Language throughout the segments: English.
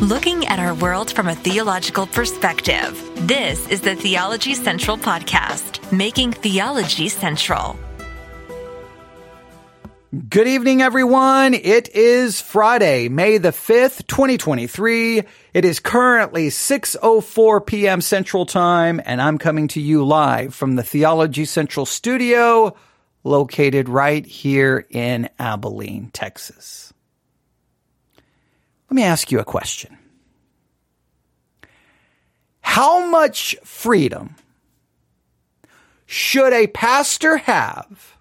Looking at our world from a theological perspective. This is the Theology Central Podcast, making theology central. Good evening, everyone. It is Friday, May the 5th, 2023. It is currently 6.04 p.m. Central Time, and I'm coming to you live from the Theology Central studio located right here in Abilene, Texas. Let me ask you a question. How much freedom should a pastor have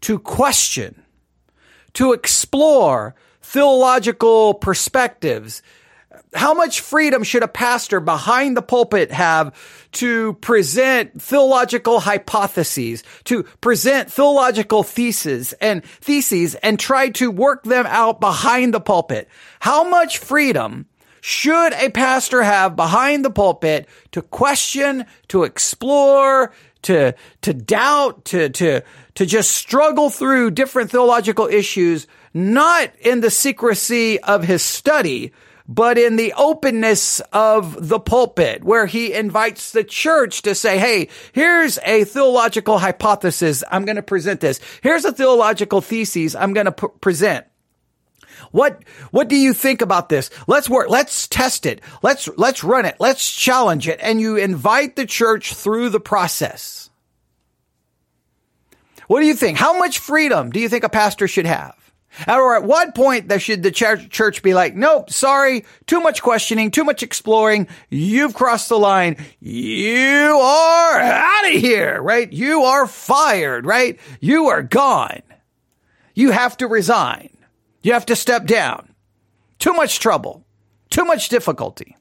to question, to explore theological perspectives, how much freedom should a pastor behind the pulpit have to present theological hypotheses, to present theological theses and theses and try to work them out behind the pulpit? How much freedom should a pastor have behind the pulpit to question, to explore, to, to doubt, to, to, to just struggle through different theological issues, not in the secrecy of his study, but in the openness of the pulpit where he invites the church to say, Hey, here's a theological hypothesis. I'm going to present this. Here's a theological thesis I'm going to p- present. What, what do you think about this? Let's work. Let's test it. Let's, let's run it. Let's challenge it. And you invite the church through the process. What do you think? How much freedom do you think a pastor should have? Or at what point that should the church be like, nope, sorry, too much questioning, too much exploring. You've crossed the line. You are out of here, right? You are fired, right? You are gone. You have to resign. You have to step down. Too much trouble. Too much difficulty.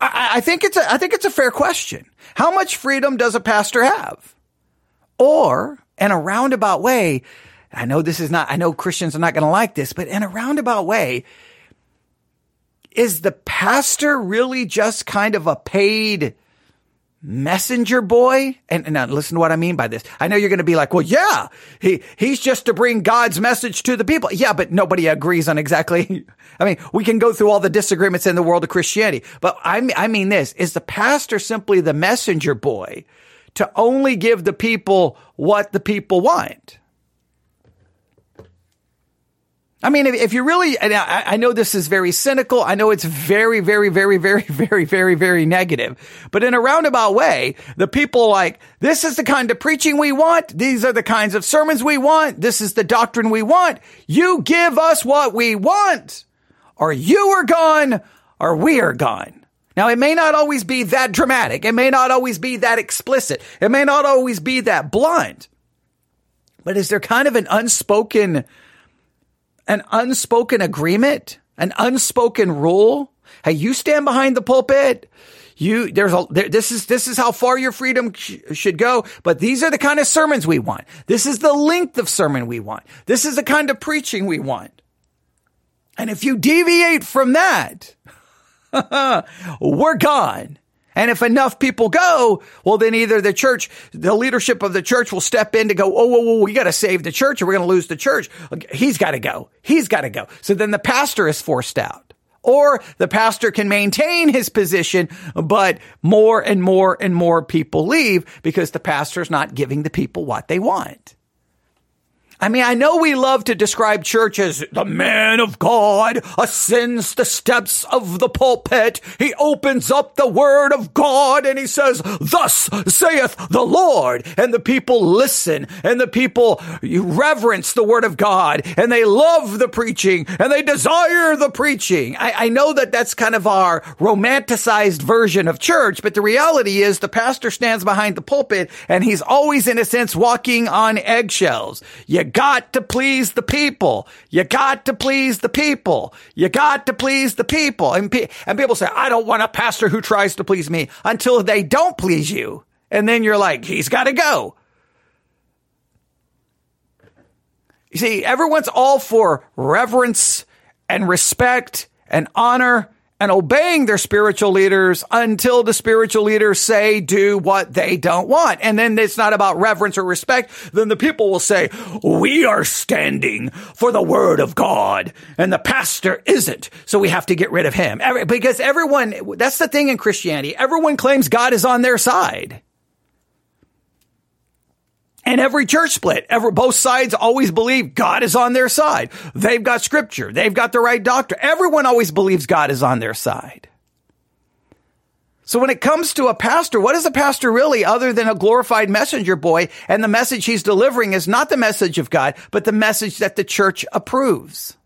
I, I think it's a, I think it's a fair question. How much freedom does a pastor have? Or in a roundabout way, I know this is not, I know Christians are not going to like this, but in a roundabout way, is the pastor really just kind of a paid messenger boy? And, and now listen to what I mean by this. I know you're going to be like, well, yeah, he, he's just to bring God's message to the people. Yeah, but nobody agrees on exactly. I mean, we can go through all the disagreements in the world of Christianity, but I, I mean this, is the pastor simply the messenger boy to only give the people what the people want. I mean, if, you really, I, I, know this is very cynical. I know it's very, very, very, very, very, very, very negative. But in a roundabout way, the people like, this is the kind of preaching we want. These are the kinds of sermons we want. This is the doctrine we want. You give us what we want, or you are gone, or we are gone. Now, it may not always be that dramatic. It may not always be that explicit. It may not always be that blunt. But is there kind of an unspoken, an unspoken agreement, an unspoken rule? Hey, you stand behind the pulpit. You, there's a, there, this is, this is how far your freedom sh- should go. But these are the kind of sermons we want. This is the length of sermon we want. This is the kind of preaching we want. And if you deviate from that, we're gone. And if enough people go, well, then either the church, the leadership of the church will step in to go, oh, whoa, whoa, we got to save the church or we're going to lose the church. He's got to go. He's got to go. So then the pastor is forced out. Or the pastor can maintain his position, but more and more and more people leave because the pastor's not giving the people what they want. I mean, I know we love to describe church as the man of God ascends the steps of the pulpit. He opens up the word of God and he says, thus saith the Lord. And the people listen and the people reverence the word of God and they love the preaching and they desire the preaching. I, I know that that's kind of our romanticized version of church, but the reality is the pastor stands behind the pulpit and he's always in a sense walking on eggshells. You got to please the people. You got to please the people. You got to please the people. And, pe- and people say, I don't want a pastor who tries to please me until they don't please you. And then you're like, he's got to go. You see, everyone's all for reverence and respect and honor and obeying their spiritual leaders until the spiritual leaders say do what they don't want. And then it's not about reverence or respect. Then the people will say, we are standing for the word of God and the pastor isn't. So we have to get rid of him. Because everyone, that's the thing in Christianity. Everyone claims God is on their side. And every church split, ever, both sides always believe God is on their side. They've got scripture. They've got the right doctor. Everyone always believes God is on their side. So when it comes to a pastor, what is a pastor really other than a glorified messenger boy? And the message he's delivering is not the message of God, but the message that the church approves.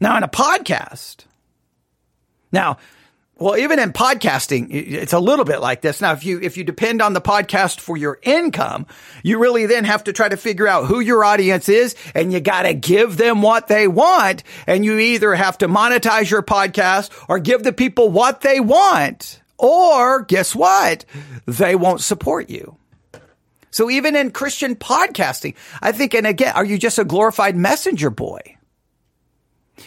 Now, in a podcast, now well, even in podcasting, it's a little bit like this. Now, if you, if you depend on the podcast for your income, you really then have to try to figure out who your audience is and you got to give them what they want. And you either have to monetize your podcast or give the people what they want. Or guess what? They won't support you. So even in Christian podcasting, I think, and again, are you just a glorified messenger boy?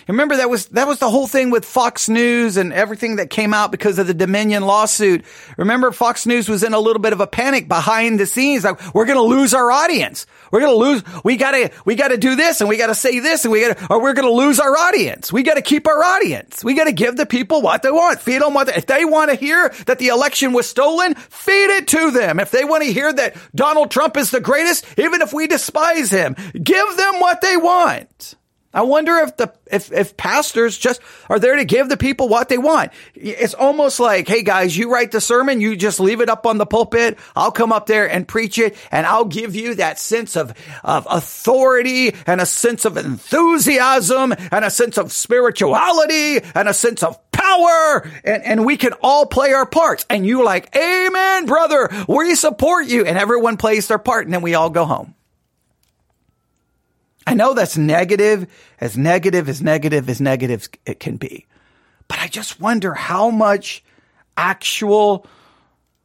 Remember that was that was the whole thing with Fox News and everything that came out because of the Dominion lawsuit. Remember Fox News was in a little bit of a panic behind the scenes like we're going to lose our audience. We're going to lose we got to we got to do this and we got to say this and we got to or we're going to lose our audience. We got to keep our audience. We got to give the people what they want. Feed them what they, if they want to hear that the election was stolen, feed it to them. If they want to hear that Donald Trump is the greatest, even if we despise him, give them what they want. I wonder if the if if pastors just are there to give the people what they want. It's almost like, hey guys, you write the sermon, you just leave it up on the pulpit. I'll come up there and preach it, and I'll give you that sense of of authority and a sense of enthusiasm and a sense of spirituality and a sense of power, and and we can all play our parts. And you like, Amen, brother, we support you, and everyone plays their part, and then we all go home. I know that's negative, as negative as negative as negative it can be. But I just wonder how much actual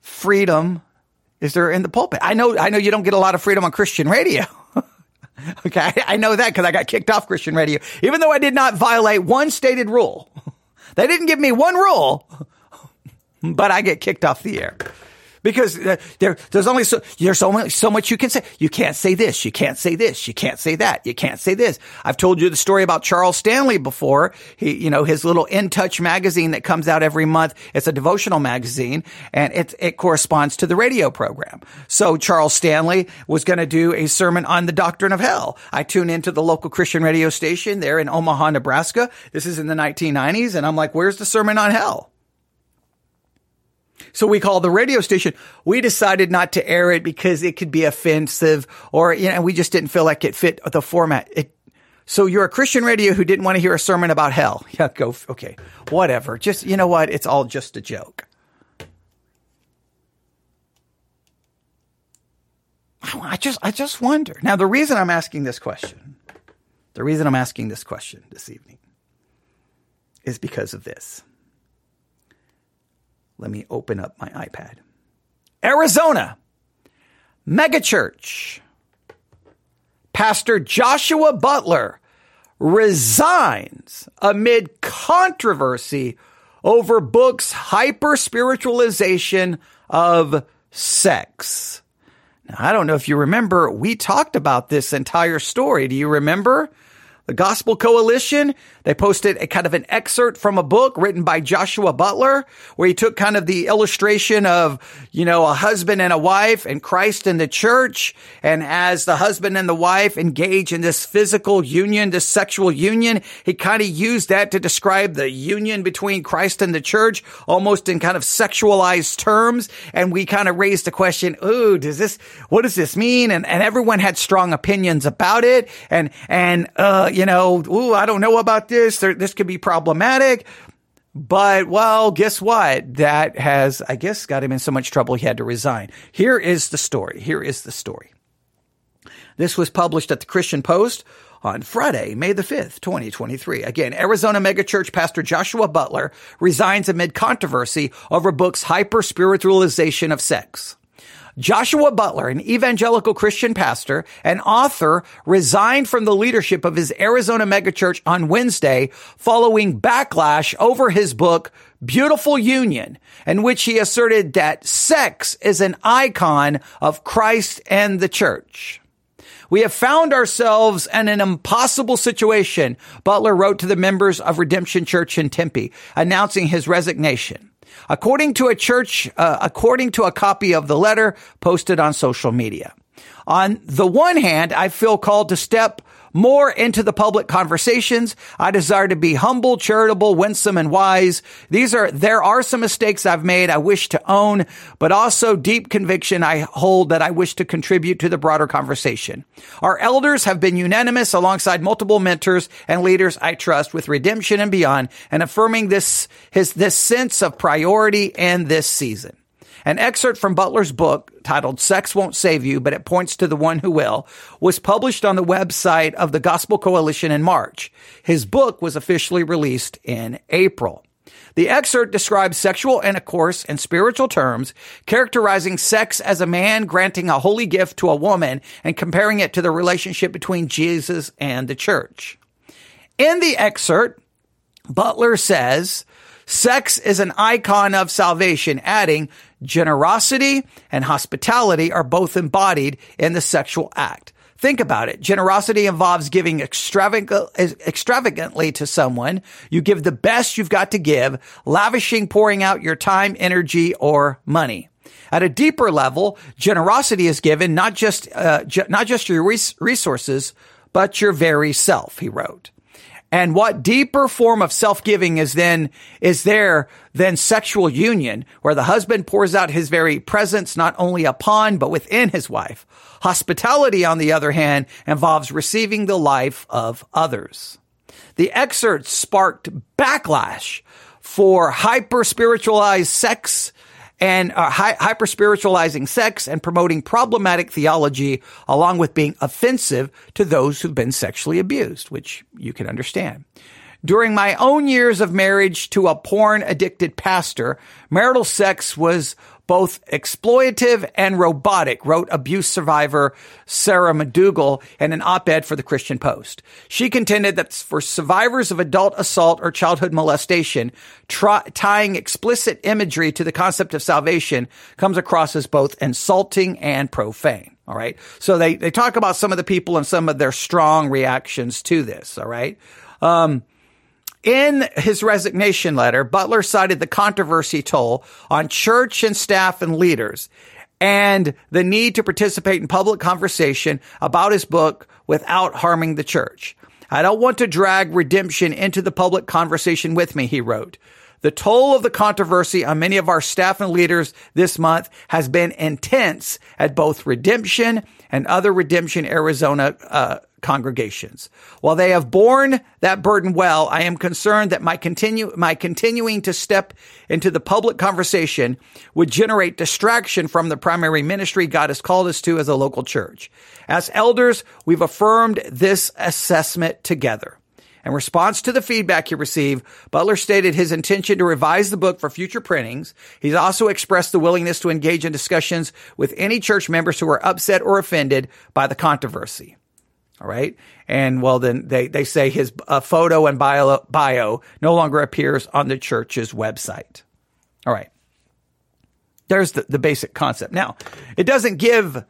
freedom is there in the pulpit? I know, I know you don't get a lot of freedom on Christian radio. okay. I, I know that because I got kicked off Christian radio, even though I did not violate one stated rule. they didn't give me one rule, but I get kicked off the air because uh, there, there's only so, there's much, so much you can say. You can't say this. You can't say this. You can't say that. You can't say this. I've told you the story about Charles Stanley before. He, you know, his little In Touch magazine that comes out every month. It's a devotional magazine and it, it corresponds to the radio program. So Charles Stanley was going to do a sermon on the doctrine of hell. I tune into the local Christian radio station there in Omaha, Nebraska. This is in the 1990s. And I'm like, where's the sermon on hell? So we called the radio station. We decided not to air it because it could be offensive or, you know, we just didn't feel like it fit the format. It, so you're a Christian radio who didn't want to hear a sermon about hell. Yeah, go. Okay. Whatever. Just, you know what? It's all just a joke. I just, I just wonder. Now, the reason I'm asking this question, the reason I'm asking this question this evening is because of this. Let me open up my iPad. Arizona, megachurch. Pastor Joshua Butler resigns amid controversy over books hyper spiritualization of sex. Now, I don't know if you remember, we talked about this entire story. Do you remember? The Gospel Coalition, they posted a kind of an excerpt from a book written by Joshua Butler, where he took kind of the illustration of, you know, a husband and a wife and Christ and the church. And as the husband and the wife engage in this physical union, this sexual union, he kind of used that to describe the union between Christ and the church, almost in kind of sexualized terms. And we kind of raised the question, ooh, does this, what does this mean? And, and everyone had strong opinions about it. And, and, uh, you know, ooh, I don't know about this. This could be problematic. But well, guess what? That has, I guess, got him in so much trouble he had to resign. Here is the story. Here is the story. This was published at the Christian Post on Friday, May the 5th, 2023. Again, Arizona megachurch pastor Joshua Butler resigns amid controversy over book's hyper spiritualization of sex. Joshua Butler, an evangelical Christian pastor and author, resigned from the leadership of his Arizona megachurch on Wednesday following backlash over his book, Beautiful Union, in which he asserted that sex is an icon of Christ and the church. We have found ourselves in an impossible situation, Butler wrote to the members of Redemption Church in Tempe, announcing his resignation. According to a church, uh, according to a copy of the letter posted on social media. On the one hand, I feel called to step more into the public conversations. I desire to be humble, charitable, winsome, and wise. These are, there are some mistakes I've made I wish to own, but also deep conviction I hold that I wish to contribute to the broader conversation. Our elders have been unanimous alongside multiple mentors and leaders I trust with redemption and beyond and affirming this, his, this sense of priority in this season. An excerpt from Butler's book titled Sex Won't Save You, but it points to the one who will was published on the website of the Gospel Coalition in March. His book was officially released in April. The excerpt describes sexual intercourse in spiritual terms, characterizing sex as a man granting a holy gift to a woman and comparing it to the relationship between Jesus and the church. In the excerpt, Butler says, Sex is an icon of salvation, adding, generosity and hospitality are both embodied in the sexual act. Think about it. Generosity involves giving extravagantly to someone. You give the best you've got to give, lavishing, pouring out your time, energy, or money. At a deeper level, generosity is given not just uh, ju- not just your res- resources, but your very self. He wrote. And what deeper form of self-giving is then, is there than sexual union, where the husband pours out his very presence not only upon, but within his wife. Hospitality, on the other hand, involves receiving the life of others. The excerpt sparked backlash for hyper spiritualized sex and uh, hi- hyper spiritualizing sex and promoting problematic theology along with being offensive to those who've been sexually abused, which you can understand. During my own years of marriage to a porn addicted pastor, marital sex was both exploitative and robotic, wrote abuse survivor Sarah McDugal in an op-ed for the Christian Post. She contended that for survivors of adult assault or childhood molestation, try, tying explicit imagery to the concept of salvation comes across as both insulting and profane. All right. So they, they talk about some of the people and some of their strong reactions to this. All right. Um, in his resignation letter, Butler cited the controversy toll on church and staff and leaders and the need to participate in public conversation about his book without harming the church. I don't want to drag redemption into the public conversation with me, he wrote. The toll of the controversy on many of our staff and leaders this month has been intense at both Redemption and other Redemption Arizona uh, congregations. While they have borne that burden well, I am concerned that my continue, my continuing to step into the public conversation would generate distraction from the primary ministry God has called us to as a local church. As elders, we've affirmed this assessment together. In response to the feedback he received, Butler stated his intention to revise the book for future printings. He's also expressed the willingness to engage in discussions with any church members who are upset or offended by the controversy. All right. And well, then they, they say his uh, photo and bio, bio no longer appears on the church's website. All right. There's the, the basic concept. Now, it doesn't give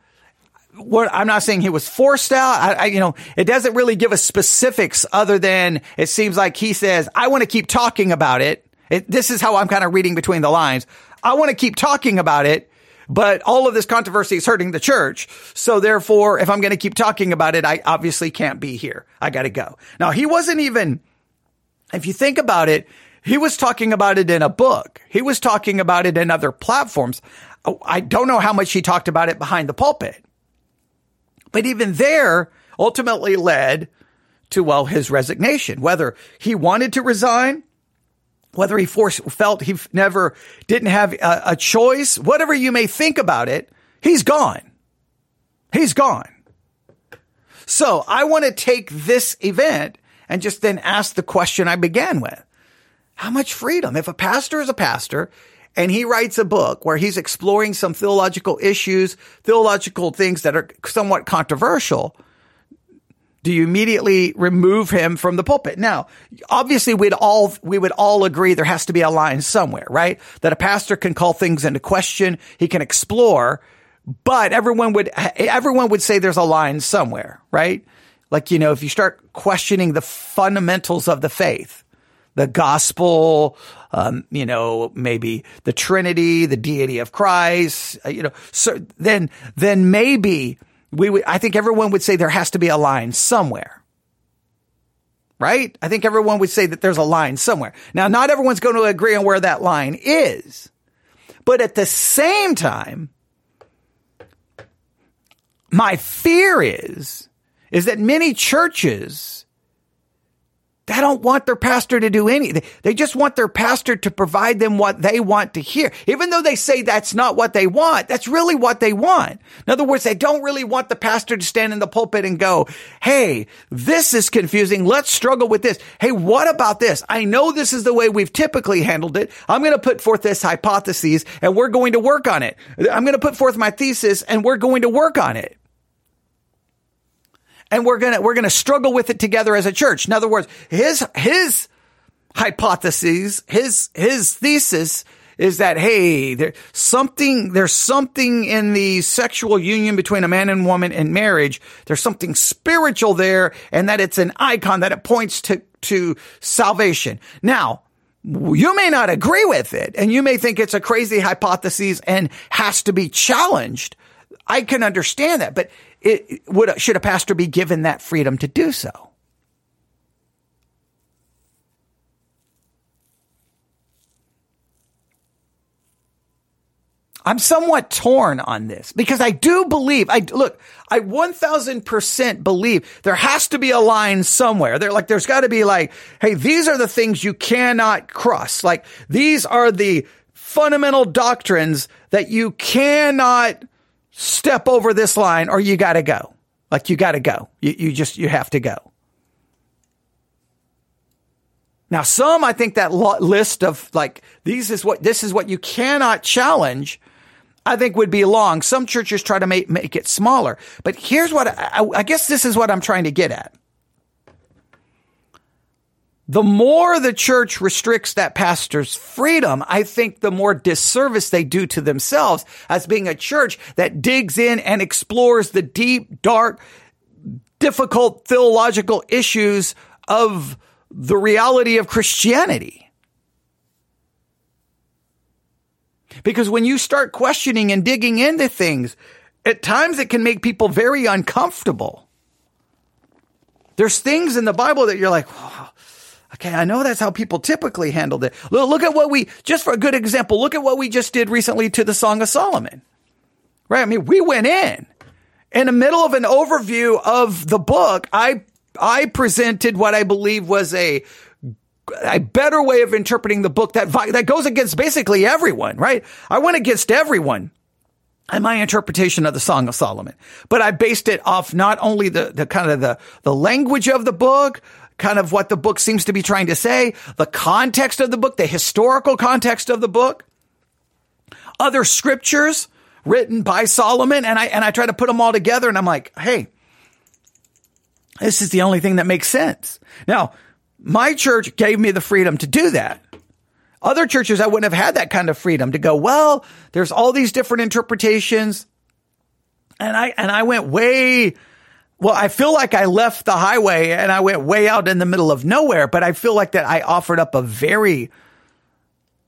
what I'm not saying he was forced out. I, I, you know, it doesn't really give us specifics other than it seems like he says, I want to keep talking about it. it this is how I'm kind of reading between the lines. I want to keep talking about it but all of this controversy is hurting the church. So therefore, if I'm going to keep talking about it, I obviously can't be here. I got to go. Now, he wasn't even, if you think about it, he was talking about it in a book. He was talking about it in other platforms. I don't know how much he talked about it behind the pulpit. But even there ultimately led to, well, his resignation, whether he wanted to resign whether he forced, felt he never didn't have a, a choice, whatever you may think about it, he's gone. He's gone. So I want to take this event and just then ask the question I began with. How much freedom? If a pastor is a pastor and he writes a book where he's exploring some theological issues, theological things that are somewhat controversial, do you immediately remove him from the pulpit? Now, obviously we'd all, we would all agree there has to be a line somewhere, right? That a pastor can call things into question. He can explore, but everyone would, everyone would say there's a line somewhere, right? Like, you know, if you start questioning the fundamentals of the faith, the gospel, um, you know, maybe the Trinity, the deity of Christ, uh, you know, so then, then maybe we would, I think everyone would say there has to be a line somewhere. Right? I think everyone would say that there's a line somewhere. Now, not everyone's going to agree on where that line is. But at the same time, my fear is, is that many churches they don't want their pastor to do anything. They just want their pastor to provide them what they want to hear. Even though they say that's not what they want, that's really what they want. In other words, they don't really want the pastor to stand in the pulpit and go, Hey, this is confusing. Let's struggle with this. Hey, what about this? I know this is the way we've typically handled it. I'm going to put forth this hypothesis and we're going to work on it. I'm going to put forth my thesis and we're going to work on it and we're gonna we're gonna struggle with it together as a church. In other words, his his hypotheses, his his thesis is that hey, there's something there's something in the sexual union between a man and woman in marriage. There's something spiritual there, and that it's an icon that it points to to salvation. Now, you may not agree with it, and you may think it's a crazy hypothesis and has to be challenged. I can understand that, but it, would, should a pastor be given that freedom to do so? I'm somewhat torn on this because I do believe, I look, I 1000% believe there has to be a line somewhere. There, like, there's got to be like, hey, these are the things you cannot cross. Like, these are the fundamental doctrines that you cannot step over this line or you got to go. Like you got to go. You, you just, you have to go. Now, some, I think that list of like, these is what, this is what you cannot challenge. I think would be long. Some churches try to make, make it smaller, but here's what I, I guess this is what I'm trying to get at the more the church restricts that pastor's freedom, I think the more disservice they do to themselves as being a church that digs in and explores the deep, dark, difficult theological issues of the reality of Christianity. Because when you start questioning and digging into things, at times it can make people very uncomfortable. There's things in the Bible that you're like, oh, Okay, I know that's how people typically handled it. Look at what we, just for a good example, look at what we just did recently to the Song of Solomon. Right? I mean, we went in. In the middle of an overview of the book, I, I presented what I believe was a, a better way of interpreting the book that, that goes against basically everyone, right? I went against everyone and my interpretation of the Song of Solomon. But I based it off not only the, the kind of the, the language of the book, kind of what the book seems to be trying to say, the context of the book, the historical context of the book, other scriptures written by Solomon. And I, and I try to put them all together and I'm like, Hey, this is the only thing that makes sense. Now, my church gave me the freedom to do that. Other churches, I wouldn't have had that kind of freedom to go, well, there's all these different interpretations. And I, and I went way well, I feel like I left the highway and I went way out in the middle of nowhere, but I feel like that I offered up a very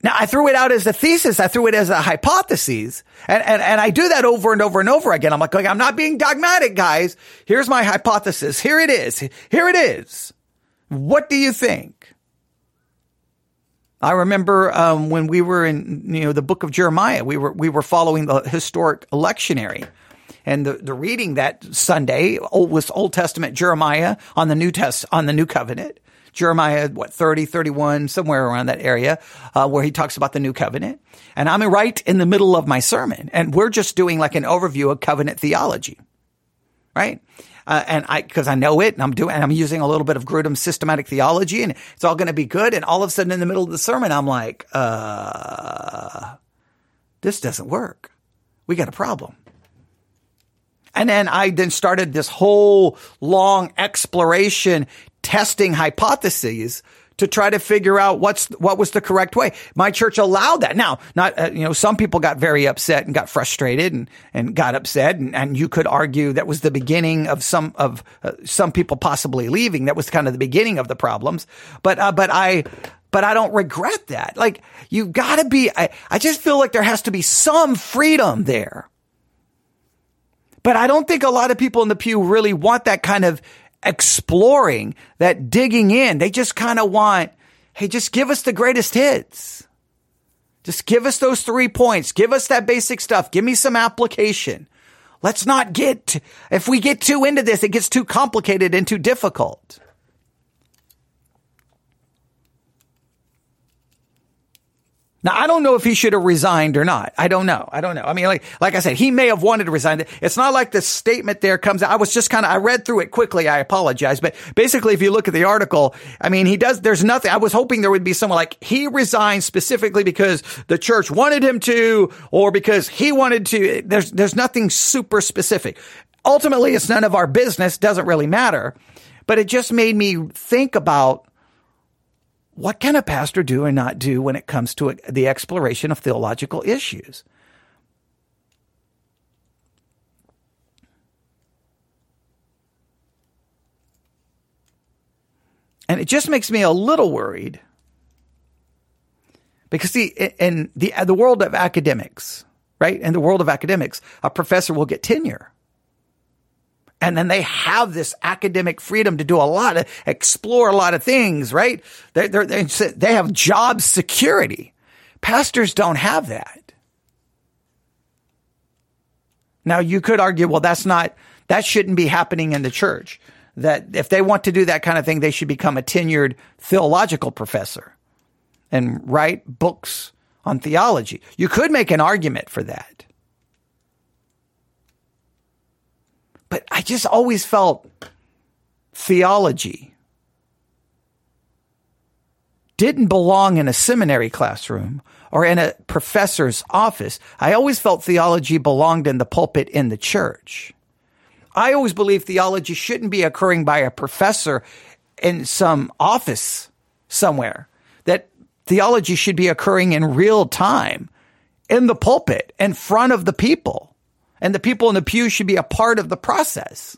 now I threw it out as a thesis. I threw it as a hypothesis. And, and, and I do that over and over and over again. I'm like, I'm not being dogmatic, guys. Here's my hypothesis. Here it is. Here it is. What do you think? I remember um, when we were in you know the book of Jeremiah, we were we were following the historic lectionary and the, the reading that Sunday was Old Testament Jeremiah on the New Test on the New Covenant. Jeremiah, what, 30, 31, somewhere around that area, uh, where he talks about the new covenant. And I'm right in the middle of my sermon. And we're just doing like an overview of covenant theology. right? Uh, and I, cause I know it and I'm doing, and I'm using a little bit of Grudem's systematic theology and it's all going to be good. And all of a sudden in the middle of the sermon, I'm like, uh, this doesn't work. We got a problem. And then I then started this whole long exploration testing hypotheses to try to figure out what's what was the correct way. My church allowed that. Now, not uh, you know, some people got very upset and got frustrated and and got upset, and, and you could argue that was the beginning of some of uh, some people possibly leaving. That was kind of the beginning of the problems. But uh, but I but I don't regret that. Like you got to be. I I just feel like there has to be some freedom there. But I don't think a lot of people in the pew really want that kind of exploring, that digging in. They just kind of want, hey, just give us the greatest hits. Just give us those three points. Give us that basic stuff. Give me some application. Let's not get, if we get too into this, it gets too complicated and too difficult. Now, I don't know if he should have resigned or not. I don't know. I don't know. I mean, like, like I said, he may have wanted to resign. It's not like the statement there comes out. I was just kind of, I read through it quickly. I apologize. But basically, if you look at the article, I mean, he does, there's nothing. I was hoping there would be someone like he resigned specifically because the church wanted him to or because he wanted to. There's, there's nothing super specific. Ultimately, it's none of our business. Doesn't really matter. But it just made me think about what can a pastor do and not do when it comes to the exploration of theological issues? And it just makes me a little worried because see, in the, the world of academics, right? In the world of academics, a professor will get tenure. And then they have this academic freedom to do a lot of, explore a lot of things, right? They, they they have job security. Pastors don't have that. Now you could argue, well, that's not, that shouldn't be happening in the church. That if they want to do that kind of thing, they should become a tenured theological professor and write books on theology. You could make an argument for that. But I just always felt theology didn't belong in a seminary classroom or in a professor's office. I always felt theology belonged in the pulpit in the church. I always believed theology shouldn't be occurring by a professor in some office somewhere. That theology should be occurring in real time in the pulpit in front of the people and the people in the pew should be a part of the process.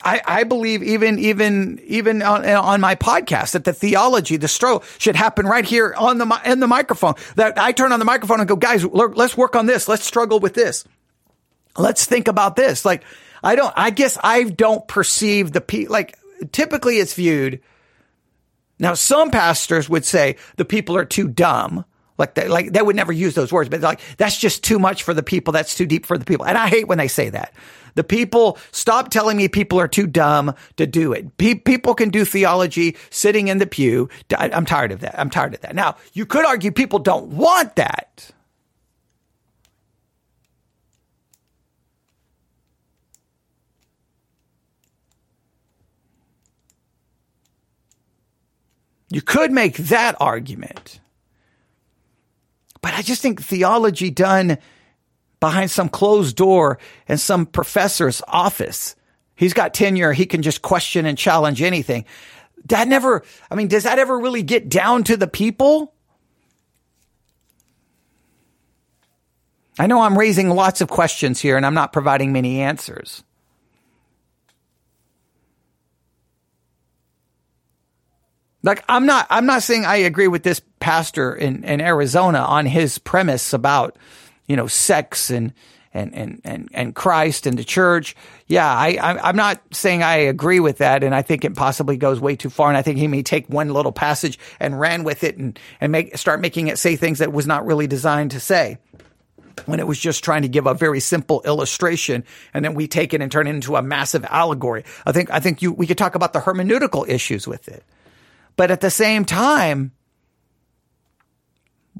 I, I believe even even even on, on my podcast that the theology, the stroke should happen right here on the in the microphone. That I turn on the microphone and go, guys, let's work on this. Let's struggle with this. Let's think about this. Like I don't. I guess I don't perceive the pe like typically it's viewed. Now some pastors would say the people are too dumb like they, like they would never use those words, but like that's just too much for the people. That's too deep for the people. And I hate when they say that. The people stop telling me people are too dumb to do it. Pe- people can do theology sitting in the pew. I, I'm tired of that. I'm tired of that. Now you could argue people don't want that. You could make that argument. But I just think theology done behind some closed door in some professor's office. He's got tenure. He can just question and challenge anything. That never, I mean, does that ever really get down to the people? I know I'm raising lots of questions here and I'm not providing many answers. Like I'm not I'm not saying I agree with this pastor in, in Arizona on his premise about, you know, sex and and and and, and Christ and the church. Yeah, I, I'm not saying I agree with that, and I think it possibly goes way too far. And I think he may take one little passage and ran with it and and make start making it say things that was not really designed to say when it was just trying to give a very simple illustration and then we take it and turn it into a massive allegory. I think I think you we could talk about the hermeneutical issues with it. But at the same time,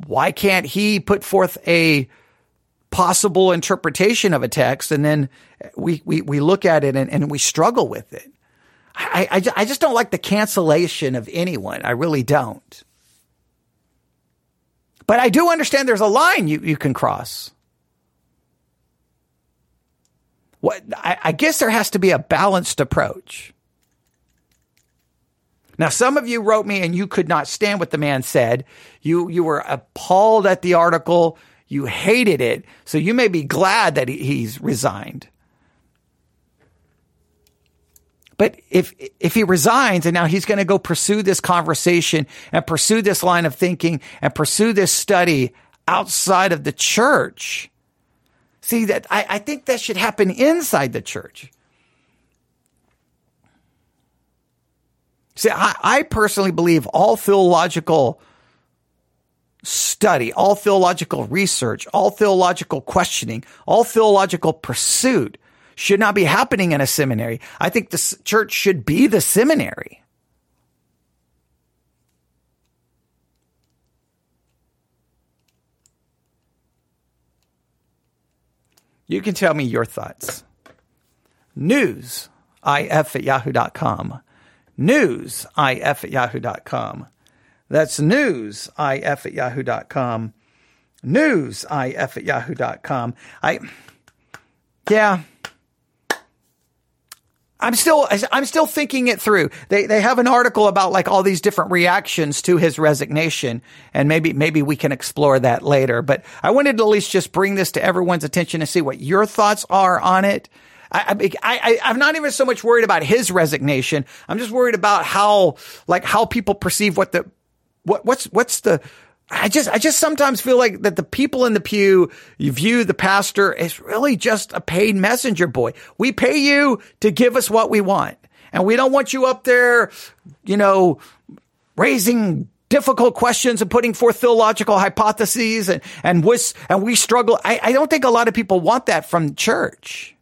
why can't he put forth a possible interpretation of a text and then we, we, we look at it and, and we struggle with it. I, I, I just don't like the cancellation of anyone. I really don't. But I do understand there's a line you, you can cross. What I, I guess there has to be a balanced approach. Now, some of you wrote me and you could not stand what the man said. You, you were appalled at the article. You hated it. So you may be glad that he's resigned. But if, if he resigns and now he's going to go pursue this conversation and pursue this line of thinking and pursue this study outside of the church, see that I, I think that should happen inside the church. See, I, I personally believe all theological study, all theological research, all theological questioning, all theological pursuit should not be happening in a seminary. I think the church should be the seminary. You can tell me your thoughts. News, if at yahoo.com. News, if at yahoo.com. That's news, if at yahoo.com. News, if at yahoo.com. I, yeah. I'm still, I'm still thinking it through. They, they have an article about like all these different reactions to his resignation. And maybe, maybe we can explore that later. But I wanted to at least just bring this to everyone's attention and see what your thoughts are on it. I, I, I, am not even so much worried about his resignation. I'm just worried about how, like, how people perceive what the, what, what's, what's the, I just, I just sometimes feel like that the people in the pew view the pastor as really just a paid messenger boy. We pay you to give us what we want. And we don't want you up there, you know, raising difficult questions and putting forth theological hypotheses and, and, was, and we struggle. I, I don't think a lot of people want that from church.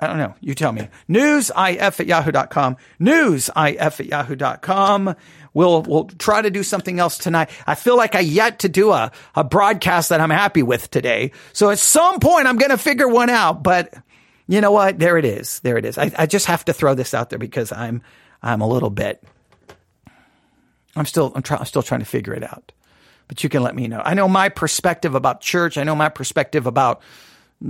I don't know. You tell me. Newsif at yahoo.com. Newsif at yahoo.com. We'll, we'll try to do something else tonight. I feel like I yet to do a, a broadcast that I'm happy with today. So at some point I'm going to figure one out, but you know what? There it is. There it is. I, I just have to throw this out there because I'm, I'm a little bit, I'm still, I'm, try, I'm still trying to figure it out, but you can let me know. I know my perspective about church. I know my perspective about,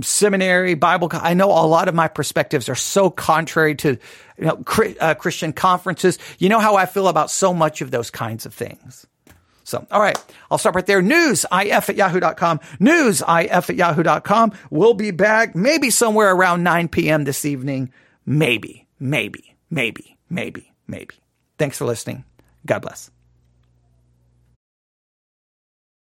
seminary, Bible. I know a lot of my perspectives are so contrary to you know, uh, Christian conferences. You know how I feel about so much of those kinds of things. So, all right, I'll stop right there. News, if at yahoo.com. News, if at yahoo.com. We'll be back maybe somewhere around 9 p.m. this evening. Maybe, maybe, maybe, maybe, maybe. Thanks for listening. God bless.